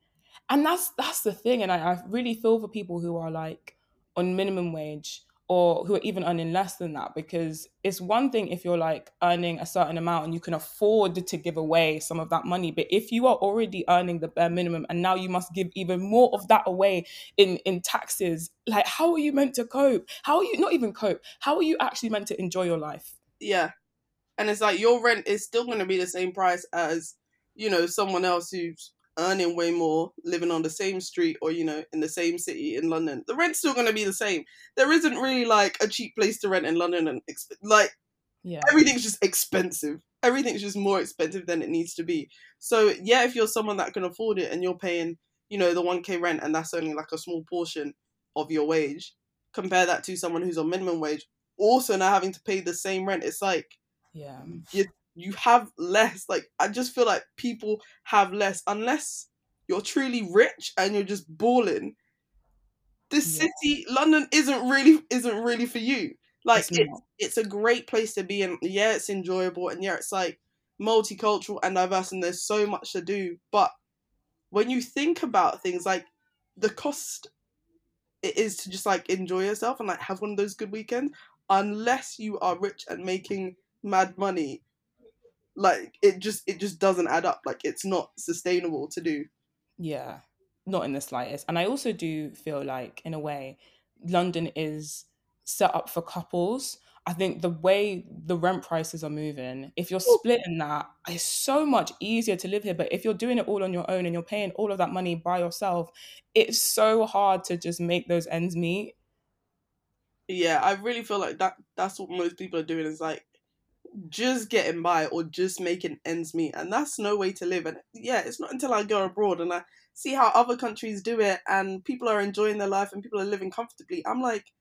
And that's that's the thing. And I, I really feel for people who are like on minimum wage or who are even earning less than that because it's one thing if you're like earning a certain amount and you can afford to give away some of that money but if you are already earning the bare minimum and now you must give even more of that away in in taxes like how are you meant to cope? How are you not even cope how are you actually meant to enjoy your life? Yeah. And it's like your rent is still going to be the same price as you know someone else who's earning way more living on the same street or you know in the same city in london the rent's still going to be the same. There isn't really like a cheap place to rent in london and exp- like yeah. everything's just expensive. Everything's just more expensive than it needs to be. So yeah if you're someone that can afford it and you're paying you know the 1k rent and that's only like a small portion of your wage compare that to someone who's on minimum wage also now having to pay the same rent. It's like yeah. you you have less. Like I just feel like people have less unless you're truly rich and you're just balling. This yeah. city, London, isn't really isn't really for you. Like it's, it's, it's a great place to be, and yeah, it's enjoyable, and yeah, it's like multicultural and diverse, and there's so much to do. But when you think about things like the cost it is to just like enjoy yourself and like have one of those good weekends, unless you are rich and making mad money, like it just it just doesn't add up. Like it's not sustainable to do. Yeah not in the slightest. And i also do feel like in a way london is set up for couples. I think the way the rent prices are moving if you're splitting that it's so much easier to live here. But if you're doing it all on your own and you're paying all of that money by yourself it's so hard to just make those ends meet. Yeah i really feel like that that's what most people are doing is like just getting by or just making ends meet and that's no way to live and yeah it's not until i go abroad and i see how other countries do it and people are enjoying their life and people are living comfortably i'm like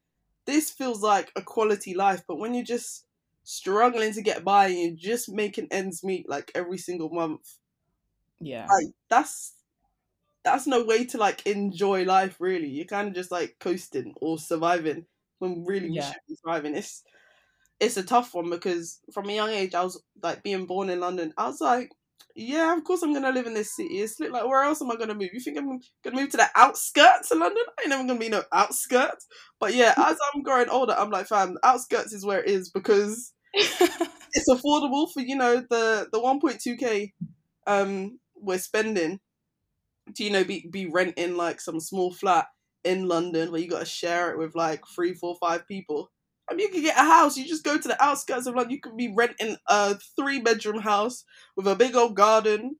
this feels like a quality life but when you're just struggling to get by and you're just making ends meet like every single month yeah like that's that's no way to like enjoy life really you're kind of just like coasting or surviving when really yeah. should be thriving. it's it's a tough one because from a young age I was like being born in London. I was like, yeah, of course I'm gonna live in this city. It's like where else am I gonna move? You think I'm gonna move to the outskirts of London? I ain't never gonna be no outskirts. But yeah, as I'm growing older, I'm like, fam, outskirts is where it is because it's affordable for you know the the 1.2k um we're spending to you know be be renting like some small flat in London where you got to share it with like three, four, five people. I mean, you can get a house. You just go to the outskirts of London. You could be renting a three bedroom house with a big old garden,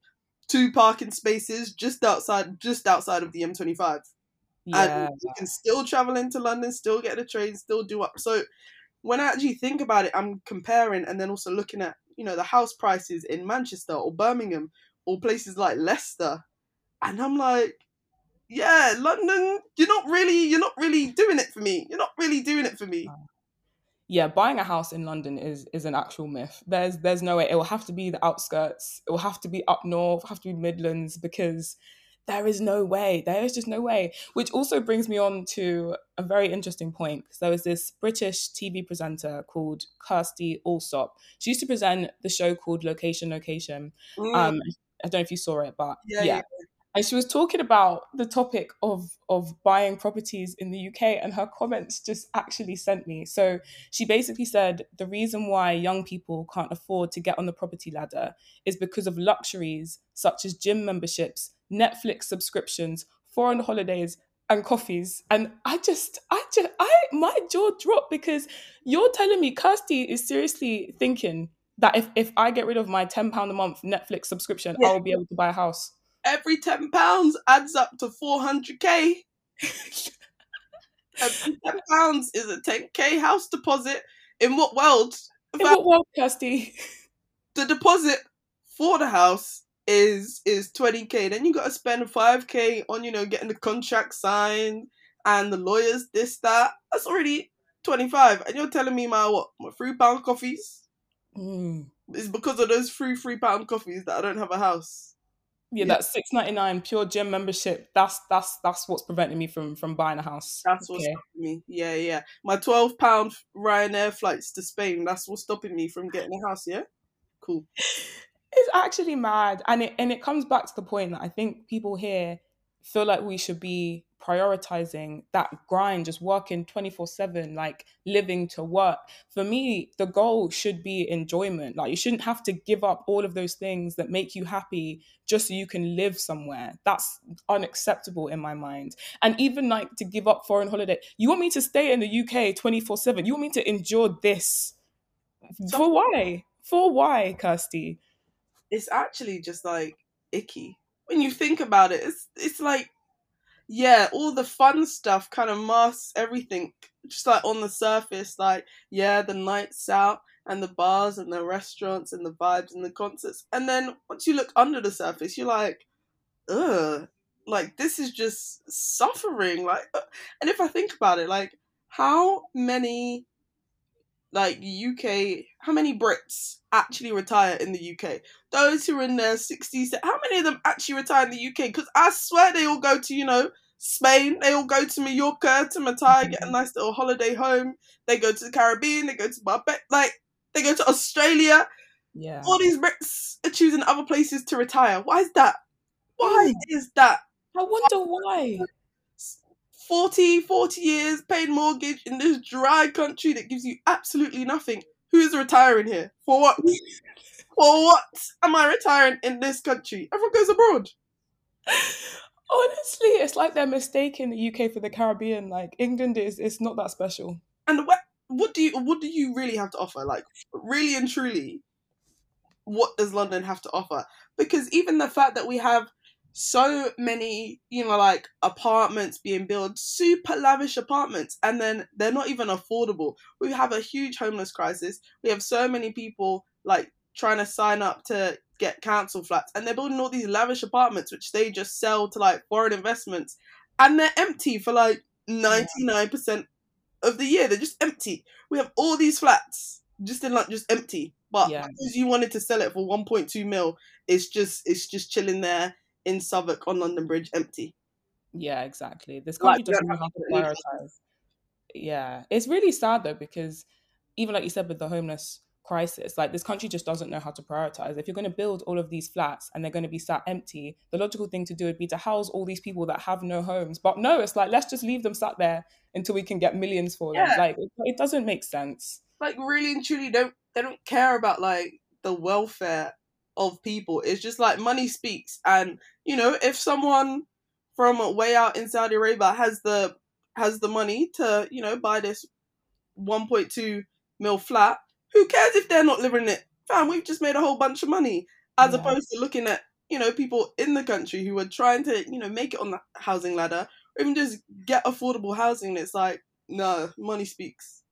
two parking spaces just outside, just outside of the M25. Yeah. And you can still travel into London, still get a train, still do up. So when I actually think about it, I'm comparing and then also looking at you know the house prices in Manchester or Birmingham or places like Leicester, and I'm like, yeah, London, you're not really, you're not really doing it for me. You're not really doing it for me yeah, buying a house in London is is an actual myth. There's there's no way. It will have to be the outskirts. It will have to be up north. Have to be Midlands because there is no way. There is just no way. Which also brings me on to a very interesting point because there was this British TV presenter called Kirstie Allsopp. She used to present the show called Location Location. Mm. Um, I don't know if you saw it, but yeah, yeah. yeah and she was talking about the topic of of buying properties in the UK and her comments just actually sent me. So she basically said the reason why young people can't afford to get on the property ladder is because of luxuries such as gym memberships Netflix subscriptions foreign holidays and coffees. And I just I just I my jaw dropped because you're telling me Kirstie is seriously thinking that if, if I get rid of my £10 a month Netflix subscription, yeah. I'll be able to buy a house every ten pounds adds up to four hundred k. every ten pounds is a ten k house deposit. In what world? In what world, Kirstie? The deposit for the house is is twenty k. Then you got to spend five k on you know getting the contract signed and the lawyers this that. That's already twenty five. And you're telling me my what my three pound coffees? Mm. It's because of those free three pound coffees that I don't have a house yeah, that's six ninety nine PureGym membership. That's that's that's what's preventing me from from buying a house. That's what's okay. stopping me. Yeah, yeah. My twelve pound Ryanair flights to Spain. That's what's stopping me from getting a house. Yeah, cool. It's actually mad, and it and it comes back to the point that I think people here feel like we should be prioritizing that grind, just working 24 7, like living to work. For me, the goal should be enjoyment. Like, you shouldn't have to give up all of those things that make you happy just so you can live somewhere. That's unacceptable in my mind. And even like to give up foreign holiday, you want me to stay in the UK 24 7. You want me to endure this. For why? For why, Kirstie? It's actually just like icky. When you think about it, it's it's like yeah, all the fun stuff kind of masks everything. Just like on the surface, like, yeah, the nights out and the bars and the restaurants and the vibes and the concerts. And then once you look under the surface, you're like, ugh, like this is just suffering. Like, uh, and if I think about it, like, how many like UK, how many Brits actually retire in the UK? Those who are in their 60s, how many of them actually retire in the UK? Because I swear they all go to, you know, Spain, they all go to Mallorca, to Matai, get a mm-hmm. nice little holiday home. They go to the Caribbean, they go to Barbados, like, they go to Australia. Yeah. All these Brits are choosing other places to retire. Why is that? Why mm. is that? I wonder why. 40, 40 years paying mortgage in this dry country that gives you absolutely nothing. Who's retiring here? For what? For what am I retiring in this country? Everyone goes abroad. Honestly, it's like they're mistaking the UK for the Caribbean. Like England is it's not that special. And what what do you what do you really have to offer? Like really and truly, what does London have to offer? Because even the fact that we have so many, you know, like apartments being built, super lavish apartments, and then they're not even affordable. We have a huge homeless crisis. We have so many people like trying to sign up to get council flats, and they're building all these lavish apartments which they just sell to like foreign investments, and they're empty for like ninety nine percent of the year. They're just empty. We have all these flats just in like just empty, but yeah. because you wanted to sell it for one point two mil, it's just it's just chilling there in Southwark on London Bridge empty. Yeah, exactly. This country like, doesn't know how to prioritize. Yeah, it's really sad though because even like you said with the homeless crisis, like this country just doesn't know how to prioritize. If you're going to build all of these flats and they're going to be sat empty, the logical thing to do would be to house all these people that have no homes. But no, it's like let's just leave them sat there until we can get millions for them. Yeah. Like it, it doesn't make sense. Like really and truly, don't they don't care about like the welfare of people. It's just like money speaks, and you know, if someone from way out in Saudi Arabia has the has the money to you know buy this 1.2 mil flat, who cares if they're not living it? Fam, we've just made a whole bunch of money, as yeah. opposed to looking at you know people in the country who are trying to you know make it on the housing ladder or even just get affordable housing. It's like no, money speaks.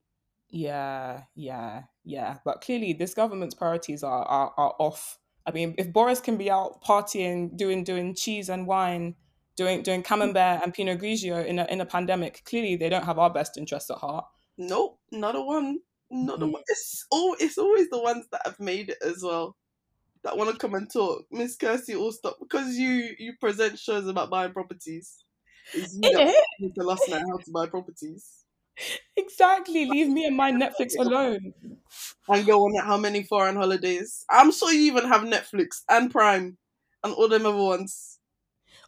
Yeah, yeah, yeah. But clearly, this government's priorities are, are, are off I mean, if Boris can be out partying, doing doing cheese and wine, doing doing camembert and Pinot Grigio in a in a pandemic, clearly they don't have our best interests at heart. Nope, not a one. Not mm-hmm. a one. It's all. It's always the ones that have made it as well that want to come and talk. Miss Kirstie, all stop because you you present shows about buying properties. It's you that tell us now how to buy properties. Exactly. Leave me and my Netflix alone. And go on how many foreign holidays. I'm sure you even have Netflix and Prime and all them other ones.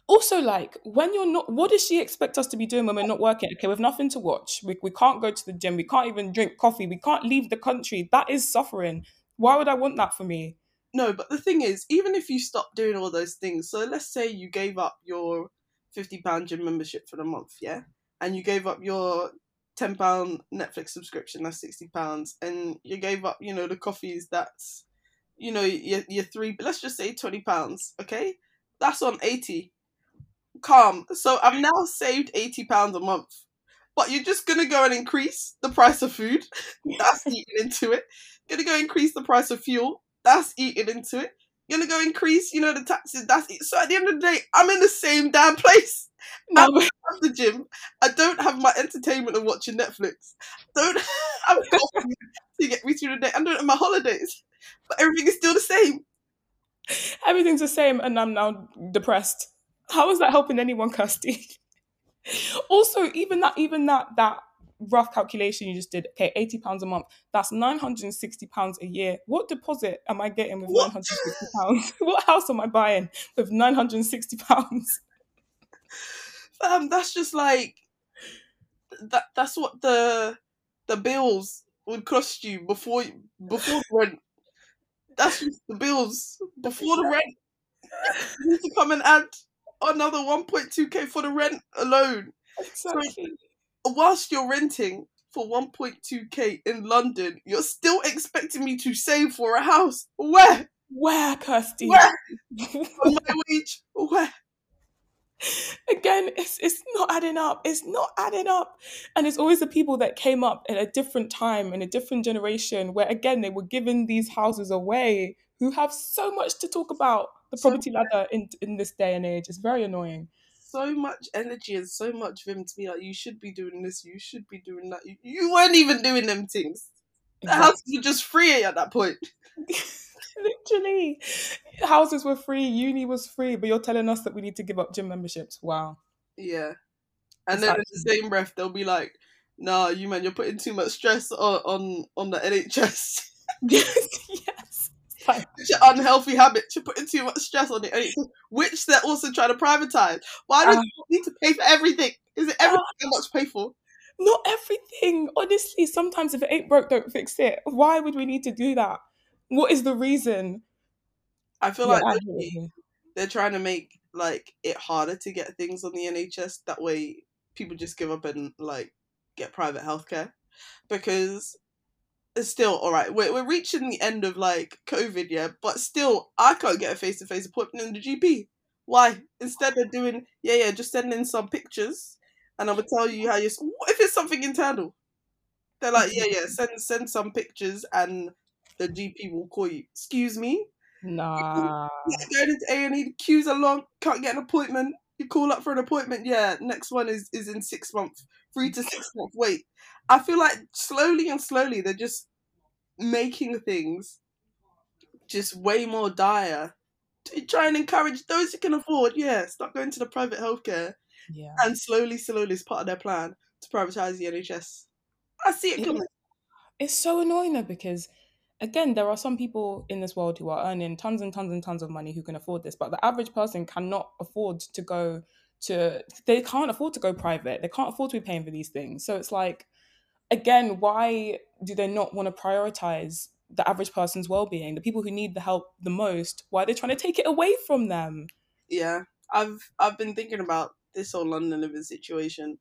Also, like, when you're not, what does she expect us to be doing when we're not working? Okay, we've nothing to watch. We, we can't go to the gym. We can't even drink coffee. We can't leave the country. That is suffering. Why would I want that for me? No, but the thing is, even if you stop doing all those things, so let's say you gave up your £50 gym membership for the month, yeah? And you gave up your ten pound Netflix subscription, that's sixty pounds, and you gave up, you know, the coffees. That's, you know, your your three. Let's just say twenty pounds. Okay, that's on eighty. Calm. So I've now saved eighty pounds a month, but you're just gonna go and increase the price of food. That's eating into it. You're gonna go increase the price of fuel. That's eating into it. You're gonna go increase, you know, the taxes. That's it. So at the end of the day, I'm in the same damn place. I don't have the gym. I don't have my entertainment of watching Netflix. Don't have coffee to get me through the day. I don't have my holidays. But everything is still the same. Everything's the same, and I'm now depressed. How is that helping anyone, Kirstie? also, even that, even that, that rough calculation you just did. Okay, eighty pounds a month. That's nine hundred and sixty pounds a year. What deposit am I getting with nine hundred and sixty pounds? what house am I buying with nine hundred and sixty pounds? Um, that's just like that. That's what the the bills would cost you before before the rent. That's just the bills before the rent. You need to come and add another 1.2k for the rent alone. Exactly. So, whilst you're renting for 1.2k in London, you're still expecting me to save for a house. Where? Where, Kirstie? Where? On my wage? Where? Again, it's it's not adding up. It's not adding up. And it's always the people that came up at a different time in a different generation where again they were given these houses away who have so much to talk about the So property ladder in in this day and age. It's very annoying. So much energy and so much vim to be like, you should be doing this, you should be doing that. You, you weren't even doing them things. The houses were just free at that point. Literally. Houses were free, uni was free, but you're telling us that we need to give up gym memberships. Wow. Yeah. And It's then in the same breath, they'll be like, "Nah, you man, you're putting too much stress on on, on the NHS. yes, yes. Like, It's your unhealthy habits. You're putting too much stress on the NHS, which they're also trying to privatize. Why do Ah. you need to pay for everything? Is it everything how much to pay for? Not everything. Honestly, sometimes if it ain't broke, don't fix it. Why would we need to do that? What is the reason? I feel Yeah, like I they're- hear you. they're trying to make like it harder to get things on the NHS. That way, people just give up and like get private healthcare because it's still all right. We're we're reaching the end of like COVID, yeah, but still, I can't get a face to face appointment in the GP. Why? Instead of doing yeah yeah, just sending some pictures, and I would tell you how you. What if it's something internal? They're like yeah yeah, send send some pictures, and the GP will call you. Excuse me. Nah. Yeah, going into A and E, queues are long. Can't get an appointment. You call up for an appointment. Yeah, next one is is in six months. Three to six month wait. I feel like slowly and slowly they're just making things just way more dire to try and encourage those who can afford. Yeah, start going to the private healthcare, Yeah. and slowly, slowly, it's part of their plan to privatize the NHS. I see it coming. It's so annoying though because again, there are some people in this world who are earning tons and tons and tons of money who can afford this, but the average person cannot afford to go to they can't afford to go private. They can't afford to be paying for these things. So it's like again, why do they not want to prioritize the average person's well-being, the people who need the help the most? Why are they trying to take it away from them? yeah i've i've been thinking about this whole london living situation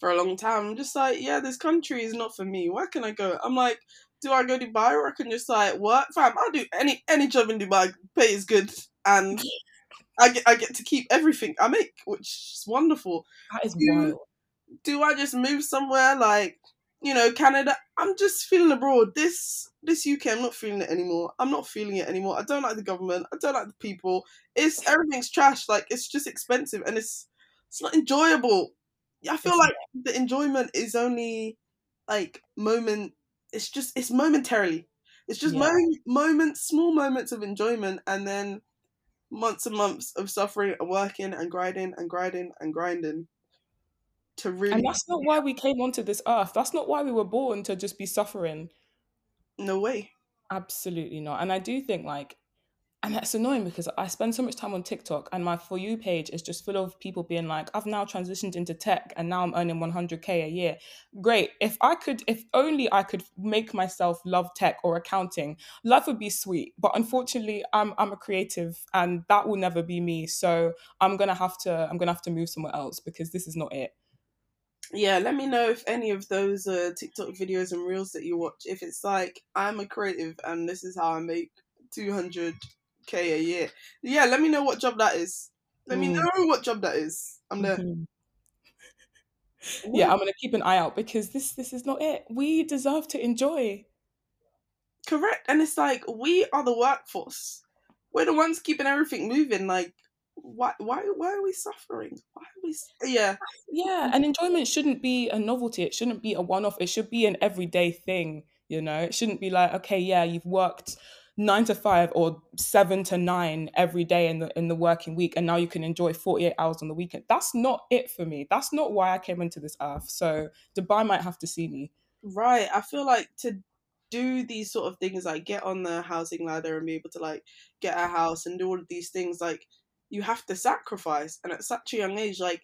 for a long time i'm just like yeah this country is not for me where can i go i'm like do i go dubai or i can just like work fam i'll do any any job in dubai pay is good and i get i get to keep everything i make which is wonderful That is You- wild. do I just move somewhere like you know Canada? I'm just feeling abroad. This this UK, I'm not feeling it anymore. I'm not feeling it anymore. I don't like the government. I don't like the people. It's everything's trash. Like it's just expensive and it's it's not enjoyable. I feel It's like the enjoyment is only like moment. It's just it's momentarily. It's just Yeah. mo- moments, small moments of enjoyment, and then months and months of suffering and working and grinding and grinding and grinding to really And that's not why we came onto this earth. That's not why we were born to just be suffering. no way. Absolutely not. And I do think like and that's annoying because I spend so much time on TikTok and my For You page is just full of people being like, I've now transitioned into tech and now I'm earning 100K a year. Great. If I could, if only I could make myself love tech or accounting, life would be sweet. But unfortunately, I'm, I'm a creative and that will never be me. So I'm going to have to, I'm going to have to move somewhere else because this is not it. Yeah, let me know if any of those uh, TikTok videos and reels that you watch, if it's like I'm a creative and this is how I make 200k a year. Yeah, let me know what job that is. Let me Mm. know what job that is. I'm there. Mhm. Yeah, I'm going to keep an eye out because this, this is not it. We deserve to enjoy. correct. And it's like we are the workforce. We're the ones keeping everything moving. Like, why, why, why are we suffering? Why are we? Yeah, Yeah, and enjoyment shouldn't be a novelty. It shouldn't be a one off. It should be an everyday thing, you know? It shouldn't be like, okay, yeah, you've worked nine to five or seven to nine every day in the in the working week, and now you can enjoy 48 hours on the weekend. That's not it for me. That's not why I came into this earth. So Dubai might have to see me. right. I feel like to do these sort of things, like get on the housing ladder and be able to like get a house and do all of these things, like you have to sacrifice. And at such a young age, like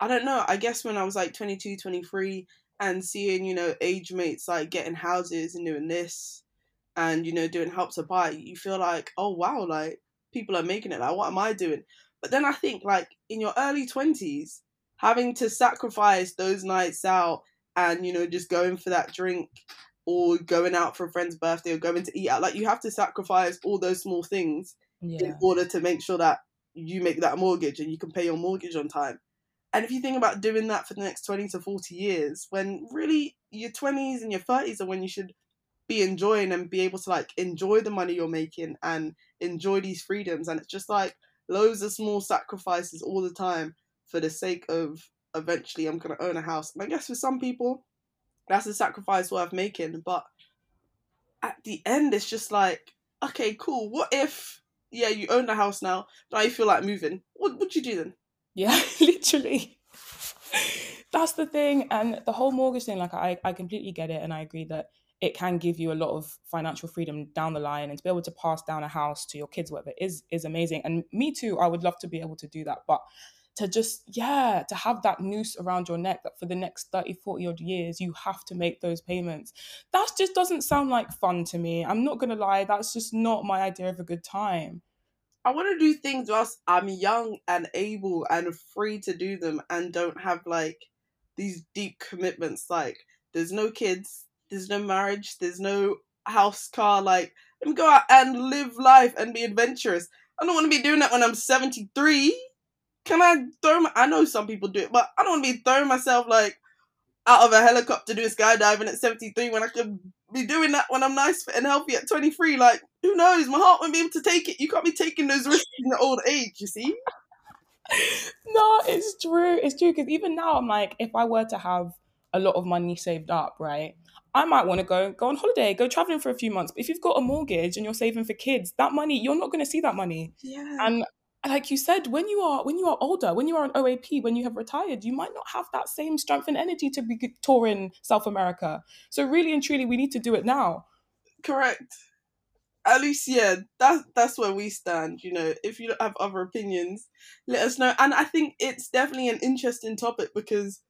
I don't know. I guess when I was like 22, 23 and seeing, you know, age mates like getting houses and doing this and, you know, doing help to buy, you feel like, oh wow, like people are making it. Like, what am I doing? But then I think like in your early 20s, having to sacrifice those nights out and, you know, just going for that drink or going out for a friend's birthday or going to eat out, like you have to sacrifice all those small things Yeah. in order to make sure that you make that mortgage and you can pay your mortgage on time. And if you think about doing that for the next 20 to 40 years, when really your 20s and your 30s are when you should be enjoying and be able to like enjoy the money you're making and enjoy these freedoms. And it's just like loads of small sacrifices all the time for the sake of eventually I'm to own a house. And I guess for some people, that's a sacrifice worth making. But at the end, it's just like, okay, cool. What if, yeah, you own the house now, but you feel like moving? What would you do then? Yeah, literally. That's the thing. And the whole mortgage thing, like I, I completely get it and I agree that it can give you a lot of financial freedom down the line and to be able to pass down a house to your kids, whatever, is is amazing. And me too, I would love to be able to do that. But to just, yeah, to have that noose around your neck that for the next 30, 40 odd years, you have to make those payments. That just doesn't sound like fun to me. I'm not gonna lie, that's just not my idea of a good time. I want to do things whilst I'm young and able and free to do them and don't have like these deep commitments. Like, there's no kids, there's no marriage, there's no house, car. Like, let me go out and live life and be adventurous. I don't want to be doing that when I'm 73. Can I throw my. I know some people do it, but I don't want to be throwing myself like out of a helicopter doing skydiving at 73 when I could be doing that when I'm nice and healthy at 23. Like, who knows? My heart won't be able to take it. You can't be taking those risks in your old age, you see? no, it's true. It's true because even now, I'm like, if I were to have a lot of money saved up, right, I might want to go go on holiday, go traveling for a few months. But if you've got a mortgage and you're saving for kids, that money you're not going to see that money. Yeah. And like you said, when you are when you are older, when you are an OAP, when you have retired, you might not have that same strength and energy to be touring South America. So really and truly, we need to do it now. Correct. At least, yeah, that's that's where we stand. You know, if you have other opinions, let us know. And I think it's definitely an interesting topic because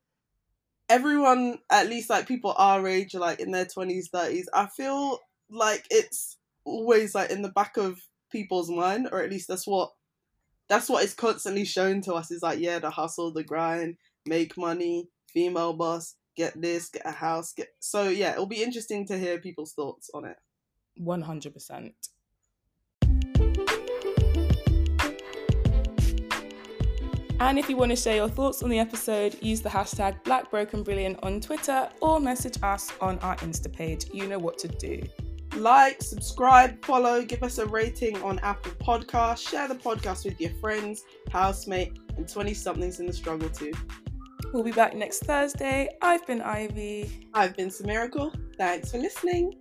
everyone, at least like people our age, like in their twenties, thirties, I feel like it's always like in the back of people's mind, or at least that's what that's what is constantly shown to us. Is like, yeah, the hustle, the grind, make money, female boss, get this, get a house, get. So yeah, it'll be interesting to hear people's thoughts on it. One hundred percent. And if you want to share your thoughts on the episode, use the hashtag BlackBrokenBrilliant on Twitter or message us on our Insta page. You know what to do. Like, subscribe, follow, give us a rating on Apple Podcasts, share the podcast with your friends, housemate, and 20 somethings in the struggle too. We'll be back next Thursday. I've been Ivy. I've been Samiracle. Thanks for listening.